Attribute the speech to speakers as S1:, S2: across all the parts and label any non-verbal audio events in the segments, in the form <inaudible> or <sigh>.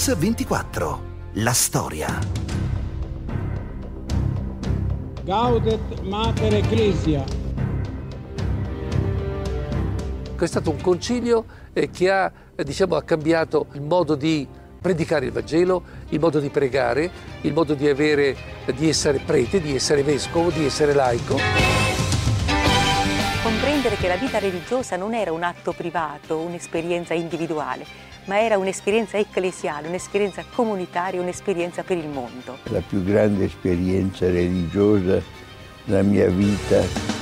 S1: Mix 24. La storia.
S2: Gaudet Mater Ecclesia.
S3: È stato un concilio eh, che ha, eh, diciamo, ha cambiato il modo di predicare il Vangelo, il modo di pregare, il modo di, avere, di essere prete, di essere vescovo, di essere laico.
S4: Comprendere che la vita religiosa non era un atto privato, un'esperienza individuale, ma era un'esperienza ecclesiale, un'esperienza comunitaria, un'esperienza per il mondo.
S5: La più grande esperienza religiosa della mia vita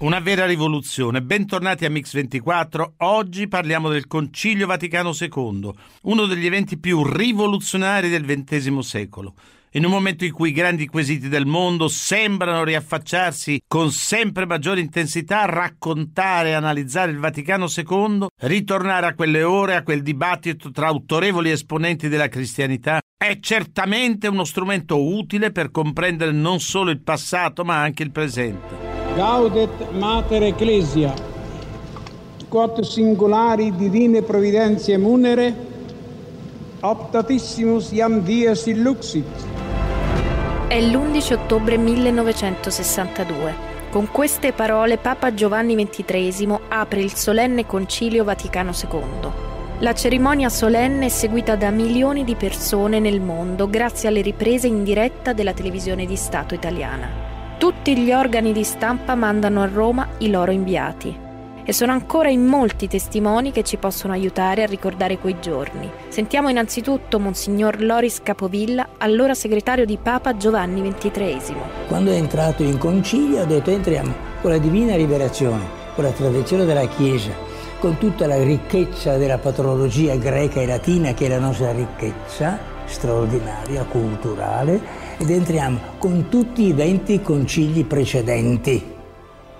S6: Una vera rivoluzione. Bentornati a Mix24. Oggi parliamo del Concilio Vaticano II, uno degli eventi più rivoluzionari del XX secolo. In un momento in cui i grandi quesiti del mondo sembrano riaffacciarsi con sempre maggiore intensità, raccontare e analizzare il Vaticano II, ritornare a quelle ore, a quel dibattito tra autorevoli esponenti della cristianità, è certamente uno strumento utile per comprendere non solo il passato ma anche il presente.
S2: Gaudet Mater Ecclesia. Quod singulari divine providentiae munere, optatissimus iam dies illuxit.
S7: È l'11 ottobre 1962. Con queste parole Papa Giovanni XXIII apre il solenne Concilio Vaticano II. La cerimonia solenne è seguita da milioni di persone nel mondo grazie alle riprese in diretta della televisione di Stato italiana. Tutti gli organi di stampa mandano a Roma i loro inviati. E sono ancora in molti testimoni che ci possono aiutare a ricordare quei giorni. Sentiamo innanzitutto Monsignor Loris Capovilla, allora segretario di Papa Giovanni XXIII.
S8: Quando è entrato in concilio ha detto entriamo con la divina liberazione, con la tradizione della Chiesa, con tutta la ricchezza della patrologia greca e latina che è la nostra ricchezza straordinaria, culturale, ed entriamo con tutti i 20 concili precedenti,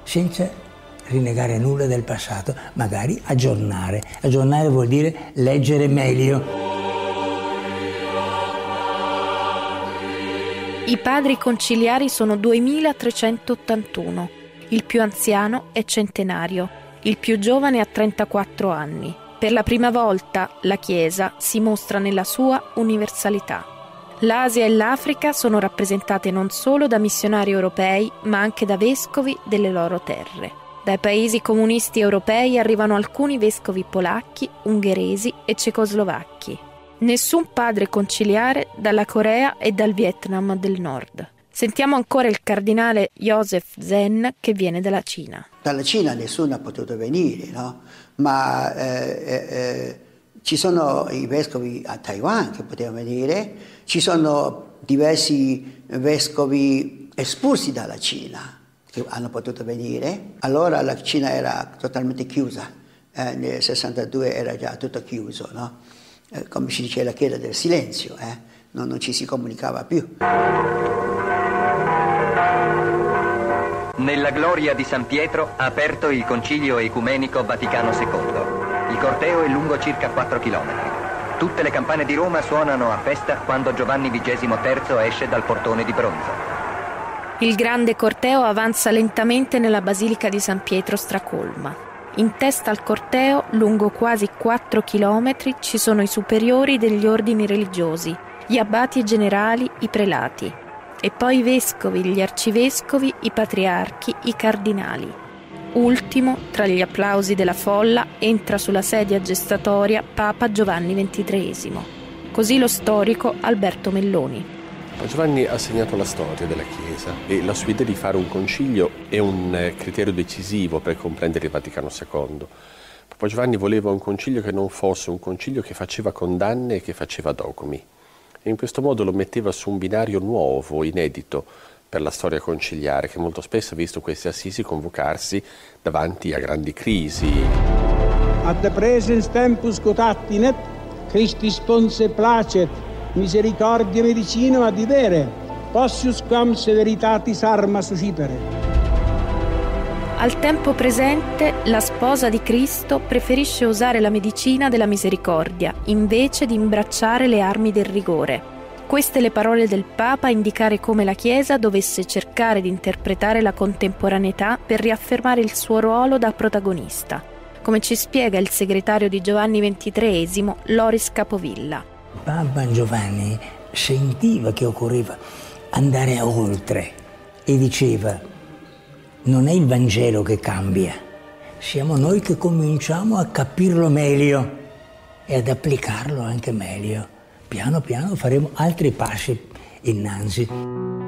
S8: senza rinnegare nulla del passato, magari aggiornare. Aggiornare vuol dire leggere meglio.
S7: I padri conciliari sono 2381. Il più anziano è centenario, il più giovane ha 34 anni. Per la prima volta la Chiesa si mostra nella sua universalità. L'Asia e l'Africa sono rappresentate non solo da missionari europei, ma anche da vescovi delle loro terre. Dai paesi comunisti europei arrivano alcuni vescovi polacchi, ungheresi e cecoslovacchi. Nessun padre conciliare dalla Corea e dal Vietnam del Nord. Sentiamo ancora il cardinale Joseph Zen che viene dalla Cina.
S9: Dalla Cina nessuno ha potuto venire, no? ma eh, eh, eh ci sono i vescovi a Taiwan che potevano venire, ci sono diversi vescovi espulsi dalla Cina hanno potuto venire. Allora la Cina era totalmente chiusa, eh, nel 62 era già tutto chiuso, no? eh, come si dice la chiesa del silenzio, eh? non, non ci si comunicava più.
S10: Nella gloria di San Pietro ha aperto il Concilio Ecumenico Vaticano II. Il corteo è lungo circa 4 km. Tutte le campane di Roma suonano a festa quando Giovanni XXIII esce dal portone di bronzo.
S7: Il grande corteo avanza lentamente nella Basilica di San Pietro stracolma. In testa al corteo, lungo quasi 4 km, ci sono i superiori degli ordini religiosi, gli abbati generali, i prelati, e poi i vescovi, gli arcivescovi, i patriarchi, i cardinali. Ultimo, tra gli applausi della folla, entra sulla sedia gestatoria Papa Giovanni XXIII. Così lo storico Alberto Melloni.
S11: Giovanni ha segnato la storia della Chiesa e la sua idea di fare un concilio è un eh, criterio decisivo per comprendere il Vaticano II. Papa Giovanni voleva un concilio che non fosse un concilio che faceva condanne e che faceva dogmi. E in questo modo lo metteva su un binario nuovo, inedito, per la storia conciliare, che molto spesso ha visto questi assisi convocarsi davanti a grandi crisi.
S2: Ad presens tempus cotattinet, Christi sponse placet, misericordia medicina ad vivere, possius quam severitatis arma suscipere.
S7: Al tempo presente, la sposa di Cristo preferisce usare la medicina della misericordia invece di imbracciare le armi del rigore queste le parole del Papa a indicare come la Chiesa dovesse cercare di interpretare la contemporaneità per riaffermare il suo ruolo da protagonista, come ci spiega il segretario di Giovanni XXIII, Loris Capovilla.
S8: Papa Giovanni sentiva che occorreva andare oltre e diceva non è il Vangelo che cambia, siamo noi che cominciamo a capirlo meglio e ad applicarlo anche meglio. Piano piano faremo altri passi innanzi.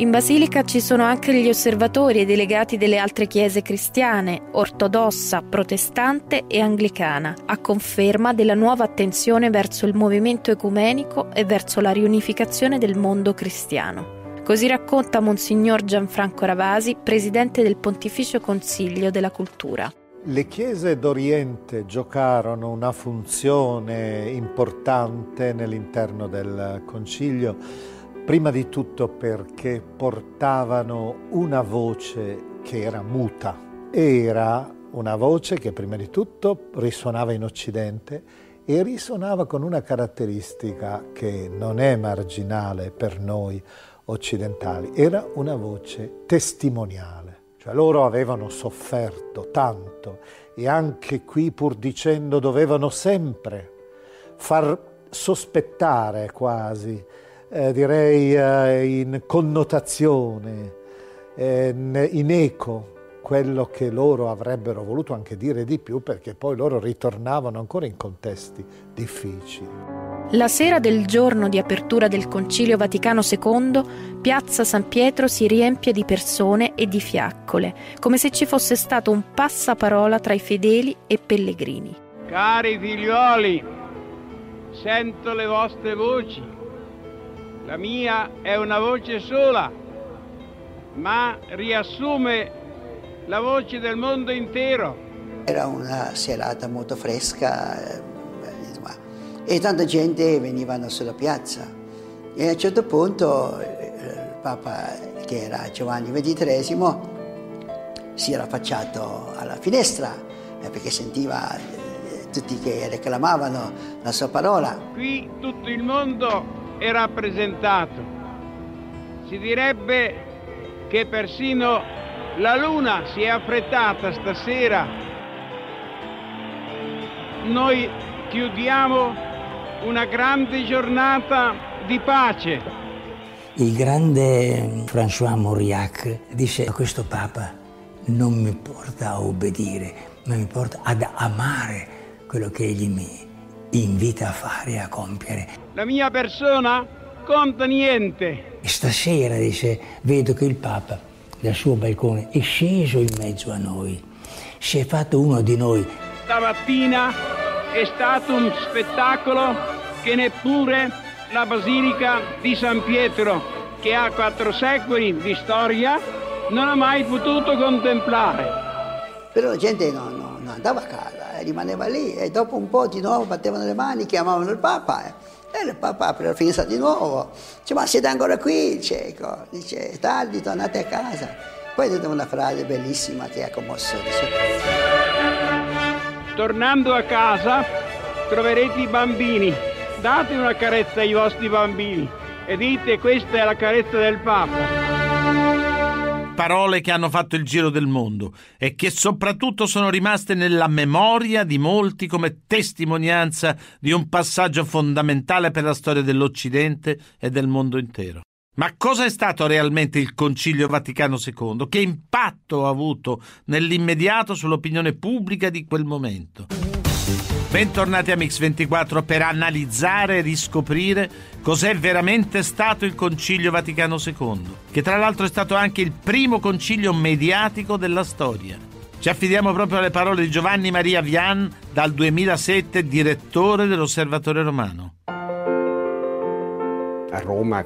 S7: In Basilica ci sono anche gli osservatori e delegati delle altre chiese cristiane, ortodossa, protestante e anglicana, a conferma della nuova attenzione verso il movimento ecumenico e verso la riunificazione del mondo cristiano. Così racconta Monsignor Gianfranco Ravasi, presidente del Pontificio Consiglio della Cultura.
S12: Le chiese d'Oriente giocarono una funzione importante nell'interno del Concilio, prima di tutto perché portavano una voce che era muta. Era una voce che prima di tutto risuonava in Occidente e risuonava con una caratteristica che non è marginale per noi occidentali, era una voce testimoniale. Cioè loro avevano sofferto tanto e anche qui pur dicendo dovevano sempre far sospettare quasi, eh, direi eh, in connotazione, eh, in eco, quello che loro avrebbero voluto anche dire di più perché poi loro ritornavano ancora in contesti difficili.
S7: La sera del giorno di apertura del Concilio Vaticano II, Piazza San Pietro si riempie di persone e di fiaccole, come se ci fosse stato un passaparola tra i fedeli e pellegrini.
S2: Cari figlioli, sento le vostre voci. La mia è una voce sola, ma riassume la voce del mondo intero.
S9: Era una serata molto fresca e tanta gente veniva sulla piazza. E a un certo punto eh, il Papa, che era Giovanni XXIII, si era affacciato alla finestra eh, perché sentiva eh, tutti che reclamavano la sua parola.
S2: Qui tutto il mondo è rappresentato. Si direbbe che persino la luna si è affrettata stasera. Noi chiudiamo una grande giornata di pace.
S8: Il grande François Mauriac disse a questo Papa non mi porta a obbedire, ma mi porta ad amare quello che egli mi invita a fare e a compiere.
S2: La mia persona conta niente.
S8: E stasera, dice, vedo che il Papa dal suo balcone è sceso in mezzo a noi, si è fatto uno di noi.
S2: Stamattina è stato un spettacolo che neppure la Basilica di San Pietro, che ha quattro secoli di storia, non ha mai potuto contemplare.
S9: Però la gente non, non, non andava a casa, rimaneva lì e dopo un po' di nuovo battevano le mani, chiamavano il Papa. Eh. E il Papa apre la finestra di nuovo, dice ma siete ancora qui? Dice è tardi, tornate a casa. Poi detto una frase bellissima che ha commosso.
S2: Tornando a casa troverete i bambini. Date una carezza ai vostri bambini e dite questa è la carezza del Papa.
S6: Parole che hanno fatto il giro del mondo e che soprattutto sono rimaste nella memoria di molti come testimonianza di un passaggio fondamentale per la storia dell'Occidente e del mondo intero. Ma cosa è stato realmente il Concilio Vaticano II? Che impatto ha avuto nell'immediato sull'opinione pubblica di quel momento? Bentornati a Mix24 per analizzare e riscoprire cos'è veramente stato il Concilio Vaticano II, che tra l'altro è stato anche il primo concilio mediatico della storia. Ci affidiamo proprio alle parole di Giovanni Maria Vian, dal 2007 direttore dell'Osservatore Romano.
S13: A Roma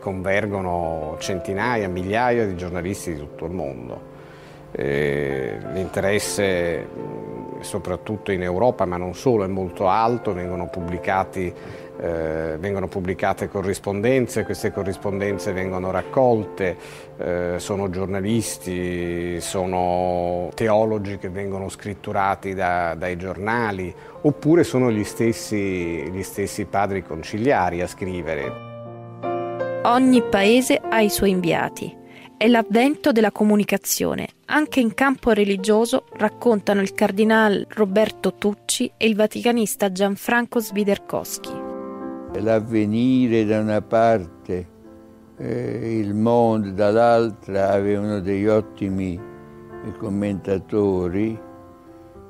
S13: convergono centinaia, migliaia di giornalisti di tutto il mondo. Eh, l'interesse soprattutto in Europa, ma non solo, è molto alto, vengono, eh, vengono pubblicate corrispondenze, queste corrispondenze vengono raccolte, eh, sono giornalisti, sono teologi che vengono scritturati da, dai giornali, oppure sono gli stessi, gli stessi padri conciliari a scrivere.
S7: Ogni paese ha i suoi inviati è l'avvento della comunicazione. Anche in campo religioso raccontano il cardinale Roberto Tucci e il vaticanista Gianfranco Sviderkowski.
S5: L'avvenire da una parte, eh, il mondo dall'altra avevano degli ottimi commentatori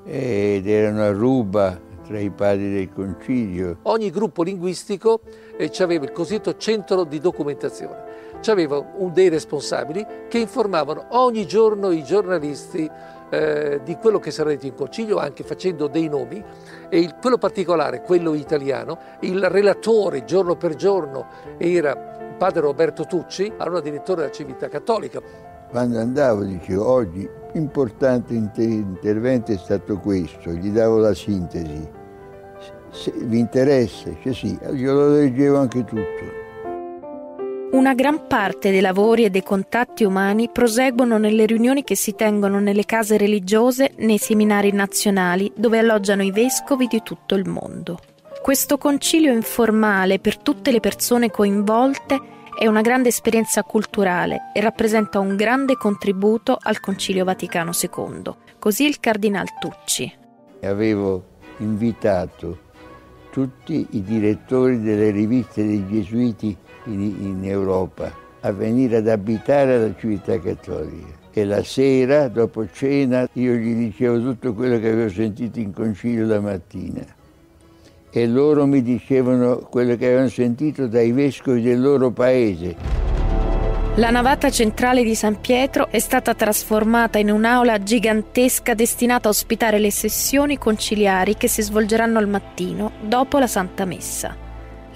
S5: ed erano a ruba tra i padri del concilio.
S3: Ogni gruppo linguistico eh, aveva il cosiddetto centro di documentazione aveva dei responsabili che informavano ogni giorno i giornalisti eh, di quello che sarà detto in concilio, anche facendo dei nomi, e il, quello particolare, quello italiano, il relatore giorno per giorno era padre Roberto Tucci, allora direttore della Civiltà Cattolica.
S5: Quando andavo dicevo oggi importante intervento è stato questo, gli davo la sintesi. Se vi interessa? Cioè sì, io lo leggevo anche tutto.
S7: Una gran parte dei lavori e dei contatti umani proseguono nelle riunioni che si tengono nelle case religiose, nei seminari nazionali, dove alloggiano i vescovi di tutto il mondo. Questo concilio informale per tutte le persone coinvolte è una grande esperienza culturale e rappresenta un grande contributo al Concilio Vaticano II. Così il Cardinal Tucci.
S5: Avevo invitato tutti i direttori delle riviste dei Gesuiti in, Europa a venire ad abitare alla civiltà cattolica. E la sera, dopo cena, io gli dicevo tutto quello che avevo sentito in concilio la mattina. E loro mi dicevano quello che avevano sentito dai vescovi del loro paese.
S7: La navata centrale di San Pietro è stata trasformata in un'aula gigantesca destinata a ospitare le sessioni conciliari che si svolgeranno al mattino dopo la Santa Messa.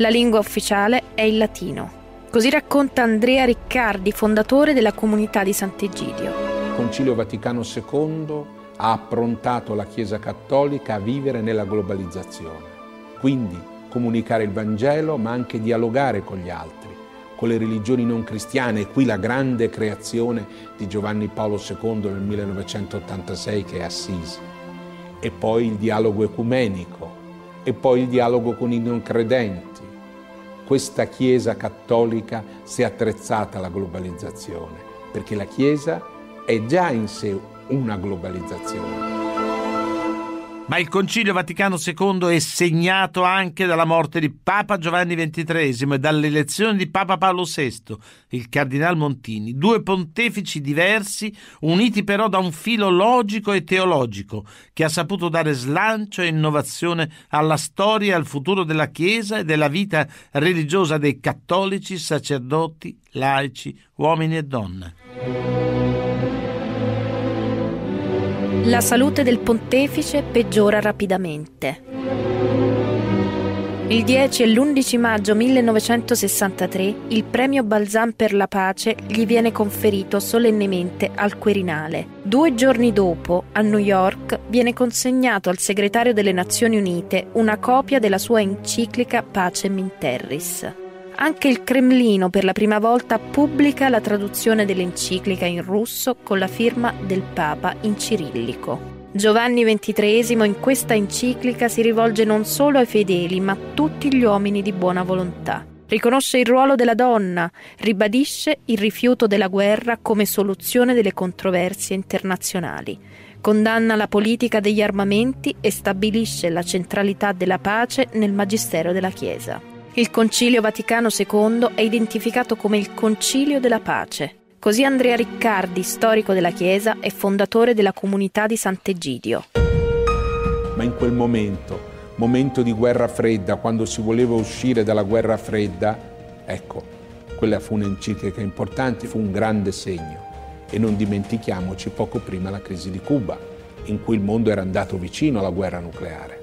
S7: La lingua ufficiale è il latino. Così racconta Andrea Riccardi, fondatore della comunità di Sant'Egidio.
S14: Il Concilio Vaticano II ha approntato la Chiesa Cattolica a vivere nella globalizzazione. Quindi comunicare il Vangelo, ma anche dialogare con gli altri, con le religioni non cristiane. E qui la grande creazione di Giovanni Paolo II nel 1986 che è Assisi. E poi il dialogo ecumenico, e poi il dialogo con i non credenti, questa Chiesa cattolica si è attrezzata alla globalizzazione, perché la Chiesa è già in sé una globalizzazione.
S6: Ma il Concilio Vaticano II è segnato anche dalla morte di Papa Giovanni XXIII e dall'elezione di Papa Paolo VI, il Cardinal Montini, due pontefici diversi, uniti però da un filo logico e teologico, che ha saputo dare slancio e innovazione alla storia e al futuro della Chiesa e della vita religiosa dei cattolici, sacerdoti, laici, uomini e donne.
S7: La salute del pontefice peggiora rapidamente. Il 10 e l'11 maggio 1963 il premio Balzan per la pace gli viene conferito solennemente al Quirinale. Due giorni dopo, a New York, viene consegnato al segretario delle Nazioni Unite una copia della sua enciclica Pacem in Terris. Anche il Cremlino per la prima volta pubblica la traduzione dell'enciclica in russo con la firma del Papa in cirillico. Giovanni XXIII in questa enciclica si rivolge non solo ai fedeli, ma a tutti gli uomini di buona volontà. Riconosce il ruolo della donna, ribadisce il rifiuto della guerra come soluzione delle controversie internazionali, condanna la politica degli armamenti e stabilisce la centralità della pace nel magistero della Chiesa. Il Concilio Vaticano II è identificato come il Concilio della Pace. Così Andrea Riccardi, storico della Chiesa e fondatore della comunità di Sant'Egidio.
S14: Ma in quel momento, momento di guerra fredda, quando si voleva uscire dalla guerra fredda, ecco, quella fu un'enciclica importante, fu un grande segno. E non dimentichiamoci poco prima la crisi di Cuba, in cui il mondo era andato vicino alla guerra nucleare.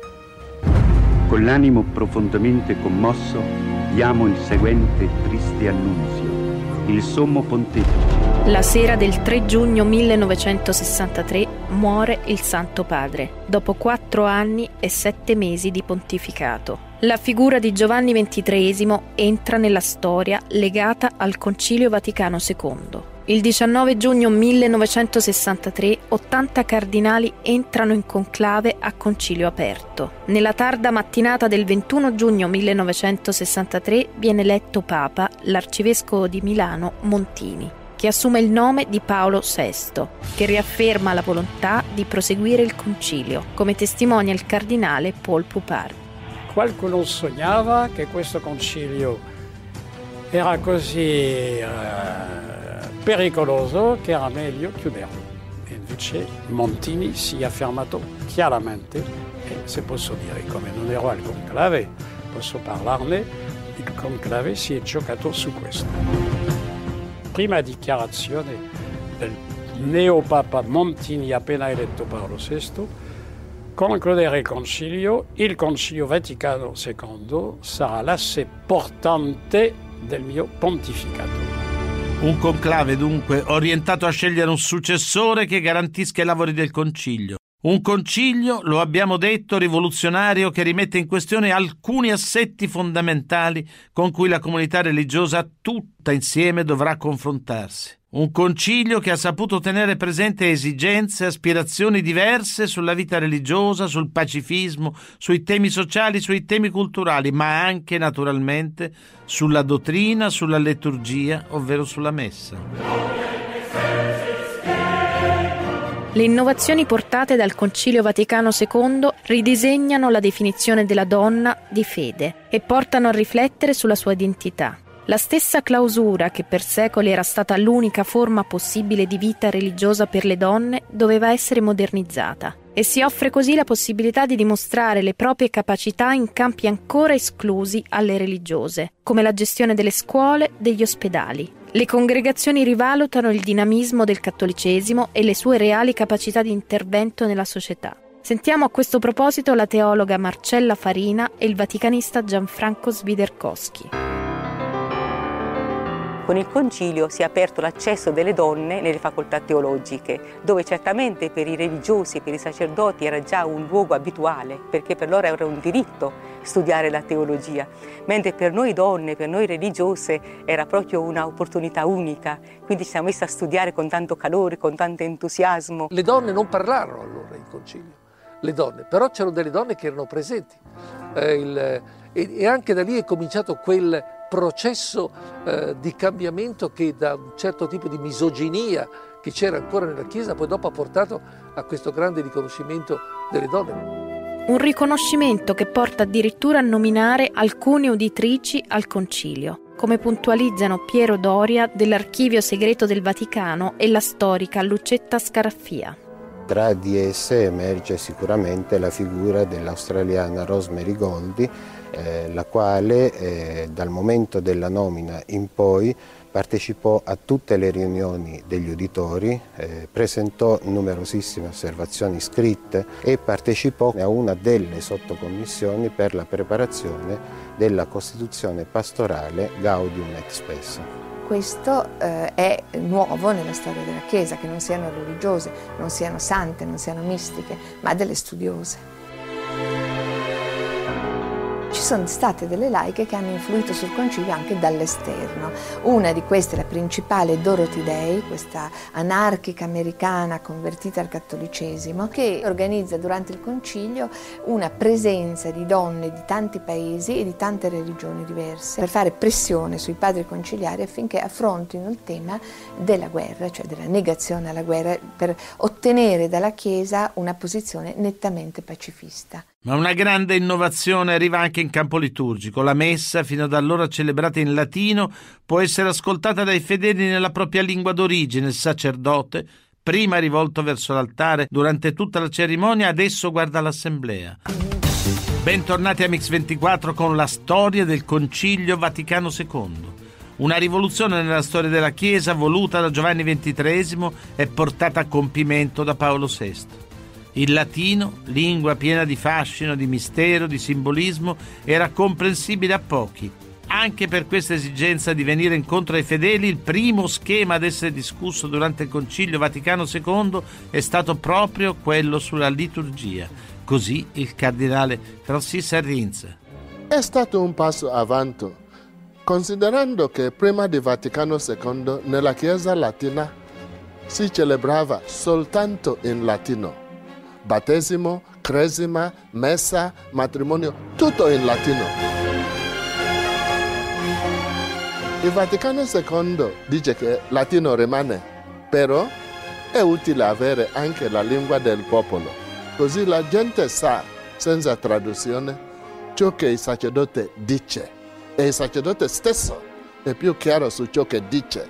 S15: Con l'animo profondamente commosso diamo il seguente triste annunzio. Il Sommo Pontefice
S7: La sera del 3 giugno 1963 muore il Santo Padre, dopo quattro anni e sette mesi di pontificato. La figura di Giovanni XXIII entra nella storia legata al Concilio Vaticano II. Il 19 giugno 1963 80 cardinali entrano in conclave a concilio aperto. Nella tarda mattinata del 21 giugno 1963 viene eletto Papa l'arcivescovo di Milano Montini che assume il nome di Paolo VI, che riafferma la volontà di proseguire il concilio, come testimonia il cardinale Paul Poupard.
S16: Qualcuno sognava che questo concilio era così eh, pericoloso che era meglio chiuderlo. E invece Montini si è affermato chiaramente, e se posso dire, come non ero al conclave, posso parlarne, il conclave si è giocato su questo prima dichiarazione del neopapa Montini appena eletto Paolo VI, concludere il Concilio, il Concilio Vaticano II sarà l'asse portante del mio pontificato.
S6: Un conclave dunque orientato a scegliere un successore che garantisca i lavori del Concilio. Un concilio, lo abbiamo detto, rivoluzionario che rimette in questione alcuni assetti fondamentali con cui la comunità religiosa tutta insieme dovrà confrontarsi. Un concilio che ha saputo tenere presente esigenze e aspirazioni diverse sulla vita religiosa, sul pacifismo, sui temi sociali, sui temi culturali, ma anche naturalmente sulla dottrina, sulla liturgia, ovvero sulla messa.
S7: Le innovazioni portate dal Concilio Vaticano II ridisegnano la definizione della donna di fede e portano a riflettere sulla sua identità. La stessa clausura, che per secoli era stata l'unica forma possibile di vita religiosa per le donne, doveva essere modernizzata e si offre così la possibilità di dimostrare le proprie capacità in campi ancora esclusi alle religiose, come la gestione delle scuole, degli ospedali, le congregazioni rivalutano il dinamismo del cattolicesimo e le sue reali capacità di intervento nella società. Sentiamo a questo proposito la teologa Marcella Farina e il vaticanista Gianfranco Sviderkowski.
S4: Con il concilio si è aperto l'accesso delle donne nelle facoltà teologiche, dove certamente per i religiosi, per i sacerdoti era già un luogo abituale, perché per loro era un diritto studiare la teologia, mentre per noi donne, per noi religiose era proprio un'opportunità unica, quindi ci siamo messi a studiare con tanto calore, con tanto entusiasmo.
S3: Le donne non parlarono allora in concilio, le donne, però c'erano delle donne che erano presenti. Eh, il, e, e anche da lì è cominciato quel processo eh, di cambiamento che da un certo tipo di misoginia che c'era ancora nella Chiesa poi dopo ha portato a questo grande riconoscimento delle donne.
S7: Un riconoscimento che porta addirittura a nominare alcune uditrici al concilio, come puntualizzano Piero Doria dell'Archivio segreto del Vaticano e la storica Lucetta Scaraffia.
S17: Tra di esse emerge sicuramente la figura dell'australiana Rosemary Goldi, eh, la quale eh, dal momento della nomina in poi partecipò a tutte le riunioni degli uditori, eh, presentò numerosissime osservazioni scritte e partecipò a una delle sottocommissioni per la preparazione della Costituzione pastorale Gaudium et Spes.
S18: Questo eh, è nuovo nella storia della Chiesa, che non siano religiose, non siano sante, non siano mistiche, ma delle studiose sono state delle laiche che hanno influito sul concilio anche dall'esterno. Una di queste, la principale, Dorothy Day, questa anarchica americana convertita al cattolicesimo, che organizza durante il concilio una presenza di donne di tanti paesi e di tante religioni diverse per fare pressione sui padri conciliari affinché affrontino il tema della guerra, cioè della negazione alla guerra, per ottenere dalla Chiesa una posizione nettamente pacifista.
S6: Ma una grande innovazione arriva anche in campo liturgico. La messa, fino ad allora celebrata in latino, può essere ascoltata dai fedeli nella propria lingua d'origine. Il sacerdote, prima rivolto verso l'altare durante tutta la cerimonia, adesso guarda l'assemblea. Bentornati a Mix24 con la storia del Concilio Vaticano II. Una rivoluzione nella storia della Chiesa voluta da Giovanni XXIII e portata a compimento da Paolo VI. Il latino, lingua piena di fascino, di mistero, di simbolismo, era comprensibile a pochi. Anche per questa esigenza di venire incontro ai fedeli, il primo schema ad essere discusso durante il Concilio Vaticano II è stato proprio quello sulla liturgia. Così il cardinale Francis Arrinz.
S19: È stato un passo avanti, considerando che prima di Vaticano II nella Chiesa latina si celebrava soltanto in latino. Battesimo, cresima, messa, matrimonio, tutto in latino. Il Vaticano II dice che latino rimane, però è utile avere anche la lingua del popolo, così la gente sa, senza traduzione, ciò che il sacerdote dice e il sacerdote stesso è più chiaro su ciò che dice.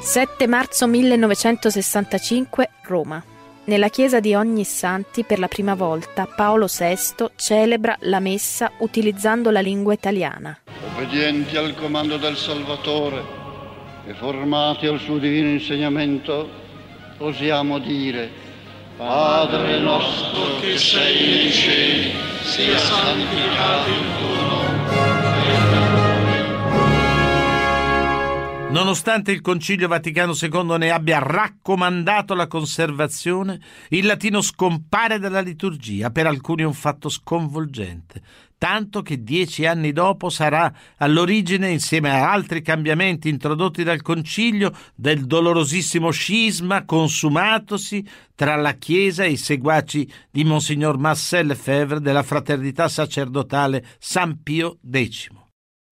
S7: 7 marzo 1965, Roma. Nella chiesa di Ognissanti per la prima volta Paolo VI celebra la messa utilizzando la lingua italiana
S20: obbedienti al comando del Salvatore e formati al suo divino insegnamento, osiamo dire, Padre nostro che sei nei cieli, sia santificato il tuo nome.
S6: Nonostante il Concilio Vaticano II ne abbia raccomandato la conservazione, il latino scompare dalla liturgia, per alcuni un fatto sconvolgente, tanto che dieci anni dopo sarà all'origine, insieme a altri cambiamenti introdotti dal Concilio, del dolorosissimo scisma consumatosi tra la Chiesa e i seguaci di Monsignor Marcel Lefebvre della Fraternità Sacerdotale San Pio X.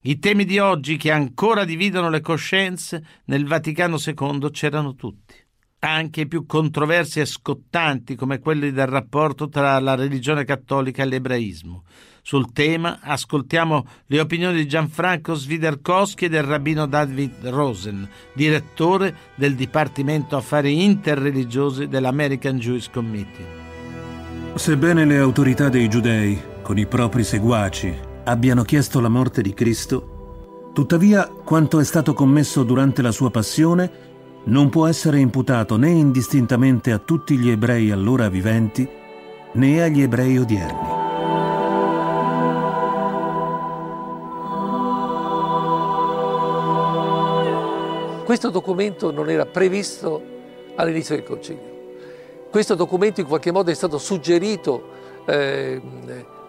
S6: I temi di oggi che ancora dividono le coscienze nel Vaticano II c'erano tutti, anche i più controversi e scottanti come quelli del rapporto tra la religione cattolica e l'ebraismo. Sul tema ascoltiamo le opinioni di Gianfranco Sviderkowski e del rabbino David Rosen, direttore del Dipartimento Affari Interreligiosi dell'American Jewish Committee.
S21: Sebbene le autorità dei giudei, con i propri seguaci, abbiano chiesto la morte di Cristo, tuttavia quanto è stato commesso durante la sua passione non può essere imputato né indistintamente a tutti gli ebrei allora viventi né agli ebrei odierni.
S3: Questo documento non era previsto all'inizio del Concilio. Questo documento in qualche modo è stato suggerito eh,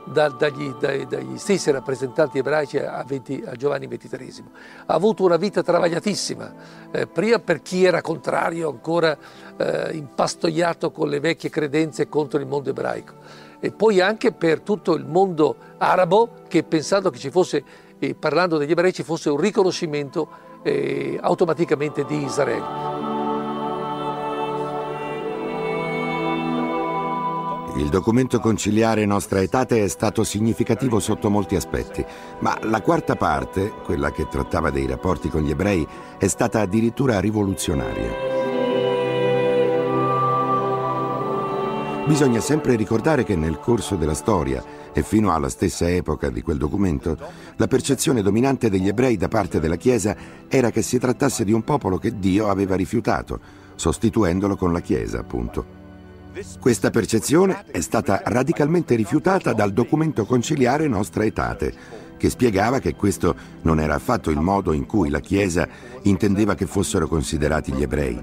S3: da, dagli, dai, dagli, stessi rappresentanti ebraici a, 20, a, Giovanni XXIII. Ha avuto una vita travagliatissima, eh, prima per chi era contrario, ancora eh, impastoiato con le vecchie credenze contro il mondo ebraico, e poi anche per tutto il mondo arabo che pensando che ci fosse, eh, parlando degli ebrei, ci fosse un riconoscimento eh, automaticamente di Israele.
S1: Il documento conciliare Nostra Etate è stato significativo sotto molti aspetti, ma la quarta parte, quella che trattava dei rapporti con gli ebrei, è stata addirittura rivoluzionaria. Bisogna sempre ricordare che nel corso della storia e fino alla stessa epoca di quel documento, la percezione dominante degli ebrei da parte della Chiesa era che si trattasse di un popolo che Dio aveva rifiutato, sostituendolo con la Chiesa, appunto. Questa percezione è stata radicalmente rifiutata dal documento conciliare Nostra Etate, che spiegava che questo non era affatto il modo in cui la Chiesa intendeva che fossero considerati gli ebrei.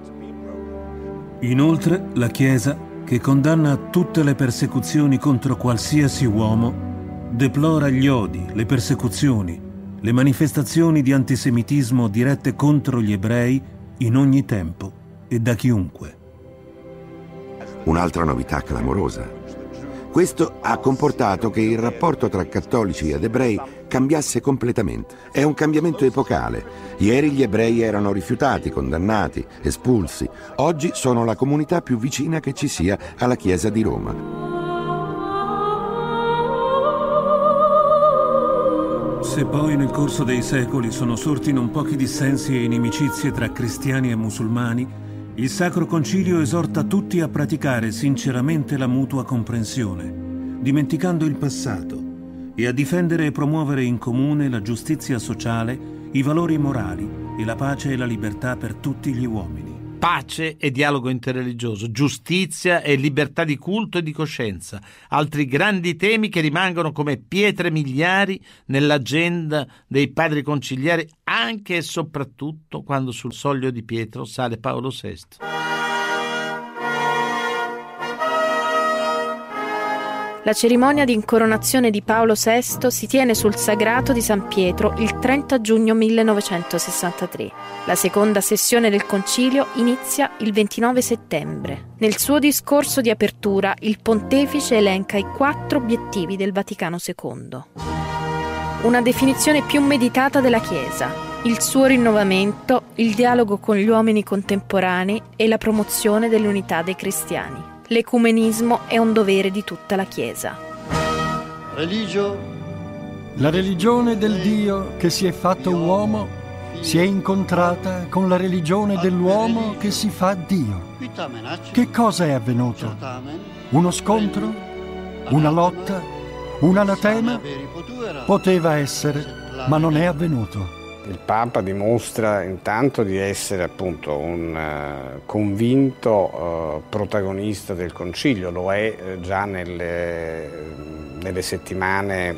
S21: Inoltre, la Chiesa, che condanna tutte le persecuzioni contro qualsiasi uomo, deplora gli odi, le persecuzioni, le manifestazioni di antisemitismo dirette contro gli ebrei in ogni tempo e da chiunque
S1: un'altra novità clamorosa. Questo ha comportato che il rapporto tra cattolici ed ebrei cambiasse completamente. È un cambiamento epocale. Ieri gli ebrei erano rifiutati, condannati, espulsi. Oggi sono la comunità più vicina che ci sia alla Chiesa di Roma.
S21: Se poi nel corso dei secoli sono sorti non pochi dissensi e inimicizie tra cristiani e musulmani, il Sacro Concilio esorta tutti a praticare sinceramente la mutua comprensione, dimenticando il passato, e a difendere e promuovere in comune la giustizia sociale, i valori morali e la pace e la libertà per tutti gli uomini.
S6: Pace e dialogo interreligioso, giustizia e libertà di culto e di coscienza, altri grandi temi che rimangono come pietre miliari nell'agenda dei padri conciliari anche e soprattutto quando sul soglio di Pietro sale Paolo VI.
S7: La cerimonia di incoronazione di Paolo VI si tiene sul Sagrato di San Pietro il 30 giugno 1963. La seconda sessione del concilio inizia il 29 settembre. Nel suo discorso di apertura il pontefice elenca i quattro obiettivi del Vaticano II. Una definizione più meditata della Chiesa, il suo rinnovamento, il dialogo con gli uomini contemporanei e la promozione dell'unità dei cristiani l'ecumenismo è un dovere di tutta la Chiesa.
S22: Religio. La religione del Dio che si è fatto uomo si è incontrata con la religione dell'uomo che si fa Dio. Che cosa è avvenuto? Uno scontro? Una lotta? Un anatema? Poteva essere, ma non è avvenuto.
S13: Il Papa dimostra intanto di essere appunto un uh, convinto uh, protagonista del Concilio, lo è uh, già nelle, nelle, settimane,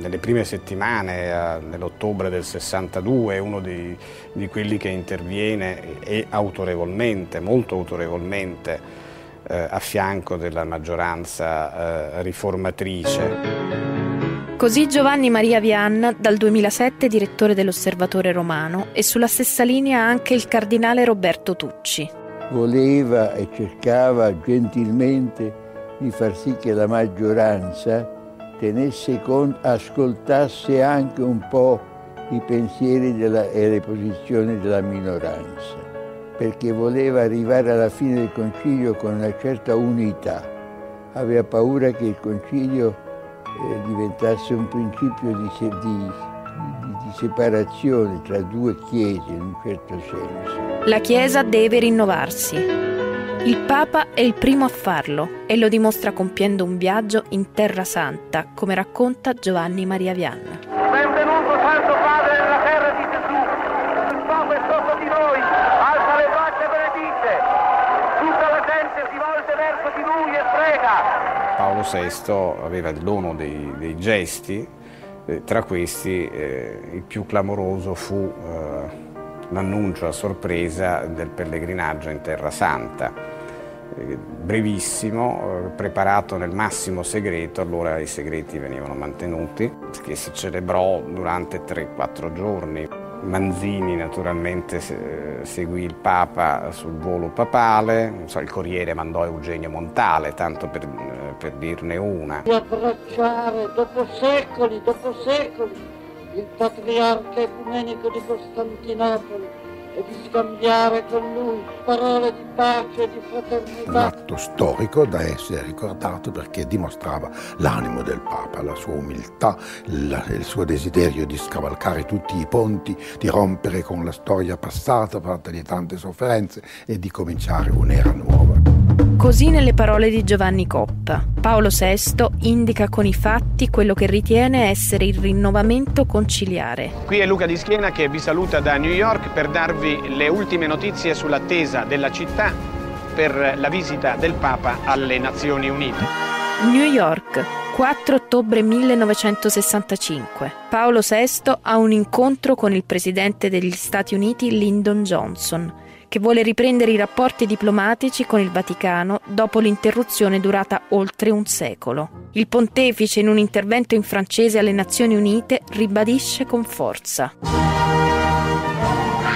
S13: nelle prime settimane, nell'ottobre del 62, è uno di, di, quelli che interviene e autorevolmente, molto autorevolmente, a fianco della maggioranza riformatrice.
S7: Così Giovanni Maria Vian, dal 2007 direttore dell'Osservatore Romano, e sulla stessa linea anche il cardinale Roberto Tucci.
S5: Voleva e cercava gentilmente di far sì che la maggioranza tenesse conto, ascoltasse anche un po' i pensieri della, e le posizioni della minoranza, perché voleva arrivare alla fine del concilio con una certa unità. Aveva paura che il concilio eh, diventasse un principio di, di, di, separazione tra due chiese in un certo senso.
S7: La Chiesa deve rinnovarsi. Il Papa è il primo a farlo e lo dimostra compiendo un viaggio in Terra Santa, come racconta Giovanni Maria Vianna.
S23: Benvenuto Santo Padre nella terra di Gesù. Il Papa è sotto di noi, alza le braccia e benedice. Tutta la gente si volge verso di lui e prega.
S13: Paolo VI aveva il dono dei, dei gesti, eh, tra questi eh, il più clamoroso fu eh, l'annuncio a sorpresa del pellegrinaggio in Terra Santa, eh, brevissimo, eh, preparato nel massimo segreto, allora i segreti venivano mantenuti, che si celebrò durante 3-4 giorni. Manzini naturalmente seguì il Papa sul volo papale, so, il Corriere mandò Eugenio Montale, tanto per, per dirne una.
S23: Di abbracciare dopo secoli, dopo secoli, il patriarca ecumenico di Costantinopoli e di scambiare con lui parole di pace e di fraternità.
S24: Un atto storico da essere ricordato perché dimostrava l'animo del Papa, la sua umiltà, il suo desiderio di scavalcare tutti i ponti, di rompere con la storia passata, fatta di tante sofferenze e di cominciare un'era nuova.
S7: Così nelle parole di Giovanni Coppa, Paolo VI indica con i fatti quello che ritiene essere il rinnovamento conciliare.
S25: Qui è Luca Di Schiena che vi saluta da New York per darvi le ultime notizie sull'attesa della città per la visita del Papa alle Nazioni Unite.
S7: New York, 4 ottobre 1965. Paolo VI ha un incontro con il presidente degli Stati Uniti Lyndon Johnson che vuole riprendere i rapporti diplomatici con il Vaticano dopo l'interruzione durata oltre un secolo. Il pontefice, in un intervento in francese alle Nazioni Unite, ribadisce con forza.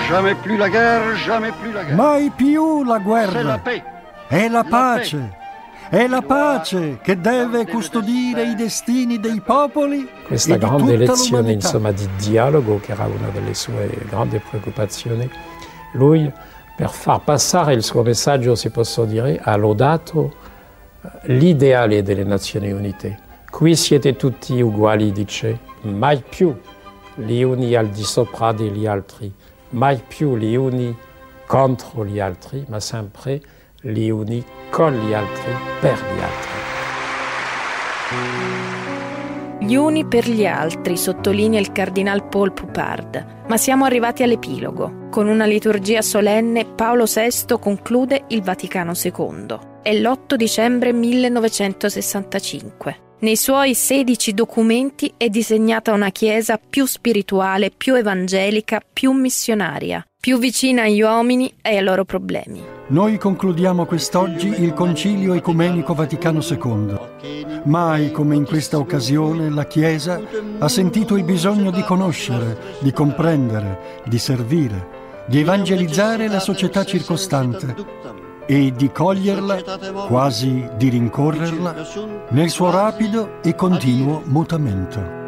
S22: Jamais plus la guerre, jamais plus la guerre. Mai più la guerra. È la pace. È la pace che deve custodire i destini dei popoli.
S26: Questa grande lezione insomma, di dialogo, che era una delle sue grandi preoccupazioni, lui per far passare il suo messaggio, si posso dire, ha lodato eh, l'ideale delle Nazioni Unite. Qui siete tutti uguali, dice, mai più gli uni al di sopra degli altri, mai più gli uni contro gli altri, ma sempre gli uni con gli altri, per gli altri.
S7: Gli uni per gli altri, sottolinea il cardinal Paul Poupard. Ma siamo arrivati all'epilogo. Con una liturgia solenne, Paolo VI conclude il Vaticano II. È l'8 dicembre 1965. Nei suoi 16 documenti è disegnata una Chiesa più spirituale, più evangelica, più missionaria, più vicina agli uomini e ai loro problemi.
S22: Noi concludiamo quest'oggi il Concilio Ecumenico Vaticano II. Mai come in questa occasione la Chiesa ha sentito il bisogno di conoscere, di comprendere, di servire, di evangelizzare la società circostante e di coglierla, quasi di rincorrerla, nel suo rapido e continuo mutamento.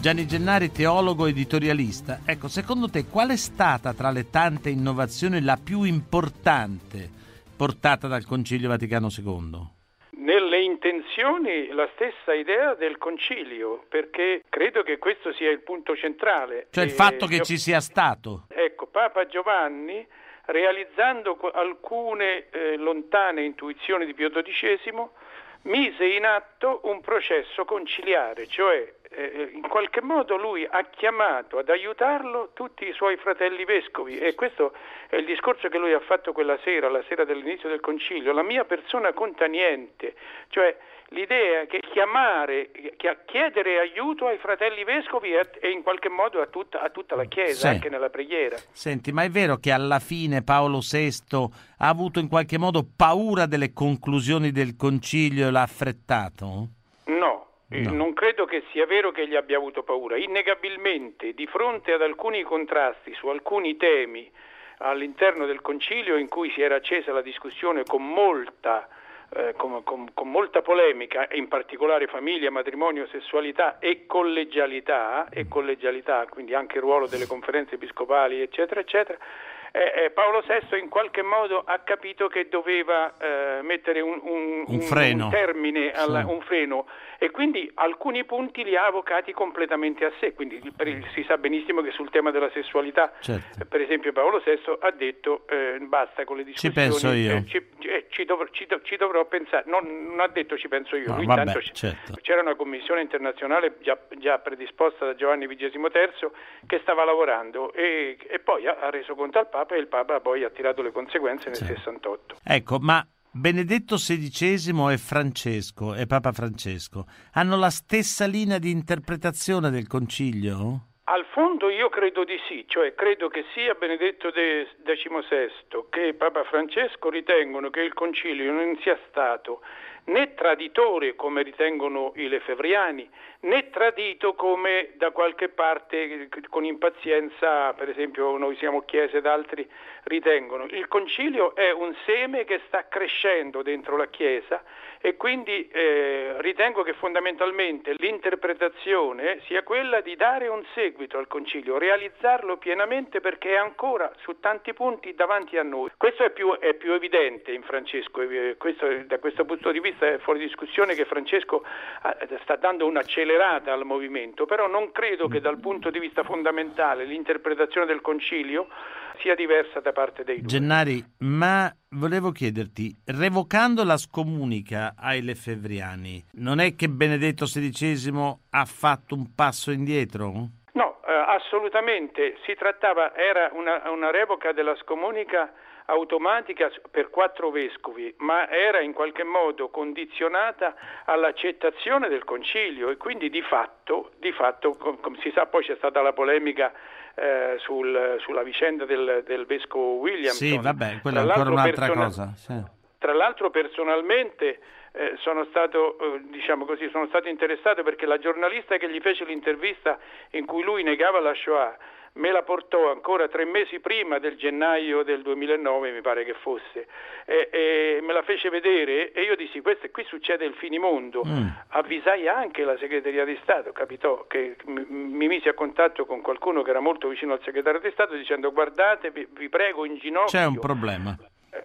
S6: Gianni Gennari, teologo editorialista. Ecco, secondo te qual è stata tra le tante innovazioni la più importante portata dal Concilio Vaticano II?
S27: Nelle intenzioni la stessa idea del concilio, perché credo che questo sia il punto centrale.
S6: Cioè il fatto che ci sia stato.
S27: Ecco, Papa Giovanni realizzando alcune eh, lontane intuizioni di Pio XII, mise in atto un processo conciliare, cioè eh, in qualche modo lui ha chiamato ad aiutarlo tutti i suoi fratelli vescovi. E questo è il discorso che lui ha fatto quella sera, la sera dell'inizio del concilio, la mia persona conta niente, cioè l'idea che chiamare, chiedere aiuto ai fratelli vescovi e in qualche modo a tutta, a tutta la Chiesa, sì. anche nella preghiera.
S6: Senti, ma è vero che alla fine Paolo VI ha avuto in qualche modo paura delle conclusioni del concilio e l'ha affrettato?
S27: No, No. Non credo che sia vero che gli abbia avuto paura. Innegabilmente, di fronte ad alcuni contrasti su alcuni temi all'interno del concilio in cui si era accesa la discussione con molta eh, con, con, con, molta polemica, in particolare famiglia, matrimonio, sessualità e collegialità, e collegialità, quindi anche il ruolo delle conferenze episcopali, eccetera, eccetera, eh, eh, Paolo VI in qualche modo ha capito che doveva eh, mettere un, un,
S6: un, un
S27: termine, alla, sì. un freno e quindi alcuni punti li ha avvocati completamente a sé, quindi il, si sa benissimo che sul tema della sessualità, certo. per esempio Paolo VI ha detto eh, basta con le discussioni,
S6: ci penso io.
S27: Eh, ci, eh, ci, dovrò, ci, ci, dovrò, pensare, non, non, ha detto ci penso io,
S6: no,
S27: lui
S6: vabbè, certo.
S27: c'era una commissione internazionale già, già, predisposta da Giovanni XXIII che stava lavorando e, e poi ha, ha reso conto al Papa Papa e il Papa poi ha tirato le conseguenze nel sì. 68.
S6: Ecco, ma Benedetto XVI e Francesco e Papa Francesco hanno la stessa linea di interpretazione del concilio?
S27: Al fondo io credo di sì, cioè credo che sia Benedetto XVI che Papa Francesco ritengono che il concilio non sia stato né traditore come ritengono i lefevriani, né tradito come da qualche parte con impazienza, per esempio noi siamo Chiese ed altri ritengono. Il concilio è un seme che sta crescendo dentro la Chiesa e quindi eh, ritengo che fondamentalmente l'interpretazione sia quella di dare un seguito al concilio, realizzarlo pienamente perché è ancora su tanti punti davanti a noi. Questo è più, è più evidente in Francesco, questo, da questo punto di vista è fuori discussione che Francesco eh, sta dando un'accelerata al movimento, però non credo che dal punto di vista fondamentale l'interpretazione del concilio sia diversa da parte dei due.
S6: Gennari, ma volevo chiederti, revocando la scomunica ai Lefevriani, non è che Benedetto XVI ha fatto un passo indietro?
S27: No, eh, assolutamente. Si trattava, era una, una revoca della scomunica automatica per quattro vescovi, ma era in qualche modo condizionata all'accettazione del concilio e quindi di fatto, di fatto come si sa poi c'è stata la polemica eh, sul, sulla vicenda del, del vescovo Williams.
S6: Sì, vabbè, quella è ancora un'altra persona- cosa. Sì.
S27: Tra l'altro personalmente eh, sono, stato, eh, diciamo così, sono stato interessato perché la giornalista che gli fece l'intervista in cui lui negava la Shoah me la portò ancora tre mesi prima del gennaio del 2009, mi pare che fosse, e, e me la fece vedere e io dissi questo qui succede il finimondo. Mm. Avvisai anche la segreteria di Stato, capitò che mi, mi misi a contatto con qualcuno che era molto vicino al segretario di Stato dicendo guardate, vi, vi prego in ginocchio.
S6: C'è un problema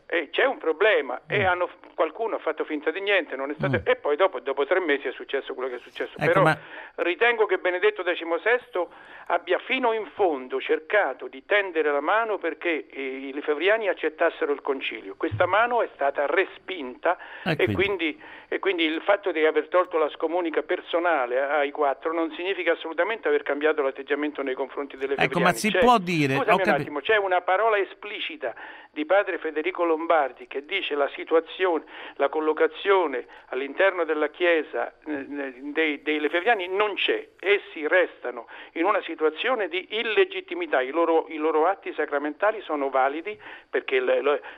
S27: eh, c'è un problema mm. e hanno, qualcuno ha fatto finta di niente stato, mm. e poi dopo, dopo, tre mesi è successo quello che è successo.
S6: Ecco,
S27: Però
S6: ma
S27: ritengo che Benedetto XVI abbia fino in fondo cercato di tendere la mano perché eh, i lefebvriani accettassero il concilio. Questa mano è stata respinta ah, e, quindi, e, quindi, il fatto di aver tolto la scomunica personale ai quattro non significa assolutamente aver cambiato l'atteggiamento nei confronti delle lefebvriani.
S6: Ecco, ma si c'è, può dire...
S27: Scusami un attimo, c'è una parola esplicita di padre Federico Lombardi che dice la situazione, la collocazione all'interno della Chiesa eh, dei, dei lefebvriani non c'è, essi restano in una situazione di illegittimità, I loro, i loro atti sacramentali sono validi perché,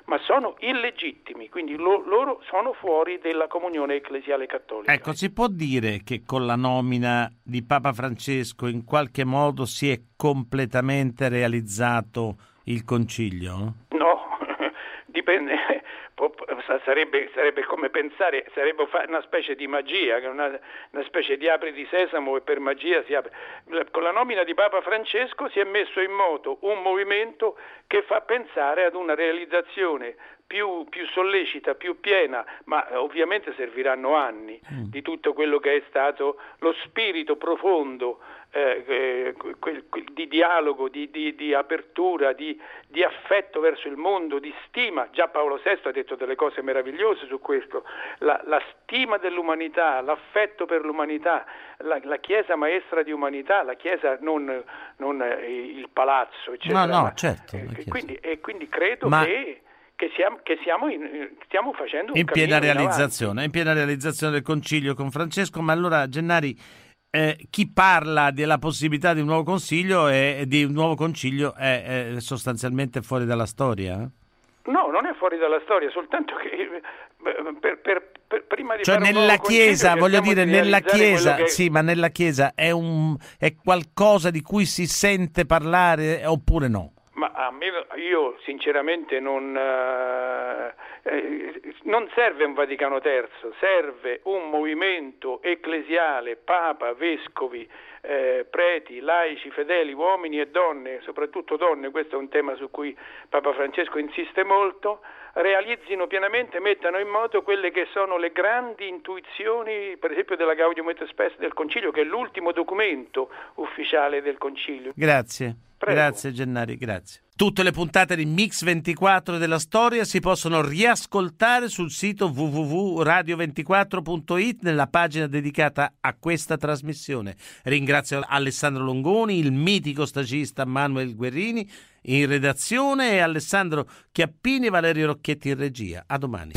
S27: ma sono illegittimi, quindi lo, loro sono fuori dalla comunione ecclesiale cattolica.
S6: Ecco, si può dire che con la nomina di Papa Francesco in qualche modo si è completamente realizzato il concilio?
S27: No, dipende, <laughs> sarebbe, sarebbe, come pensare, sarebbe una specie di magia, una, una, specie di apri di sesamo e per magia si apre. Con la nomina di Papa Francesco si è messo in moto un movimento che fa pensare ad una realizzazione più, più, sollecita, più piena, ma ovviamente serviranno anni mm. di tutto quello che è stato lo spirito profondo eh, eh di dialogo, di, di, di apertura, di, di, affetto verso il mondo, di stima. Già Paolo VI ha detto delle cose meravigliose su questo. La, la stima dell'umanità, l'affetto per l'umanità, la, la, Chiesa maestra di umanità, la Chiesa non, non eh, il palazzo, eccetera.
S6: No, no, certo.
S27: E quindi, e quindi credo Ma... che che, siamo, che siamo in, stiamo facendo un
S6: in piena
S27: realizzazione,
S6: in, in piena realizzazione del concilio con Francesco, ma allora Gennari eh, chi parla della possibilità di un nuovo consiglio e di un nuovo concilio è, è, sostanzialmente fuori dalla storia?
S27: No, non è fuori dalla storia, soltanto che eh, per, per, per, prima di
S6: cioè nella Chiesa, voglio dire, nella Chiesa,
S27: che...
S6: sì, ma nella Chiesa è, un, è qualcosa di cui si sente parlare oppure no?
S27: Ma a me, io sinceramente non, eh, eh, non serve un Vaticano III, serve un movimento ecclesiale, Papa, Vescovi, eh, preti, laici, fedeli, uomini e donne, soprattutto donne, questo è un tema su cui Papa Francesco insiste molto, realizzino pienamente, mettano in moto quelle che sono le grandi intuizioni, per esempio della Gaudium et Spes del Concilio, che è l'ultimo documento ufficiale del Concilio.
S6: Grazie. Prego. Grazie Gennari, grazie. Tutte le puntate di Mix24 della storia si possono riascoltare sul sito www.radio24.it nella pagina dedicata a questa trasmissione. Ringrazio Alessandro Longoni, il mitico stagista Manuel Guerrini in redazione e Alessandro Chiappini e Valerio Rocchetti in regia. A domani.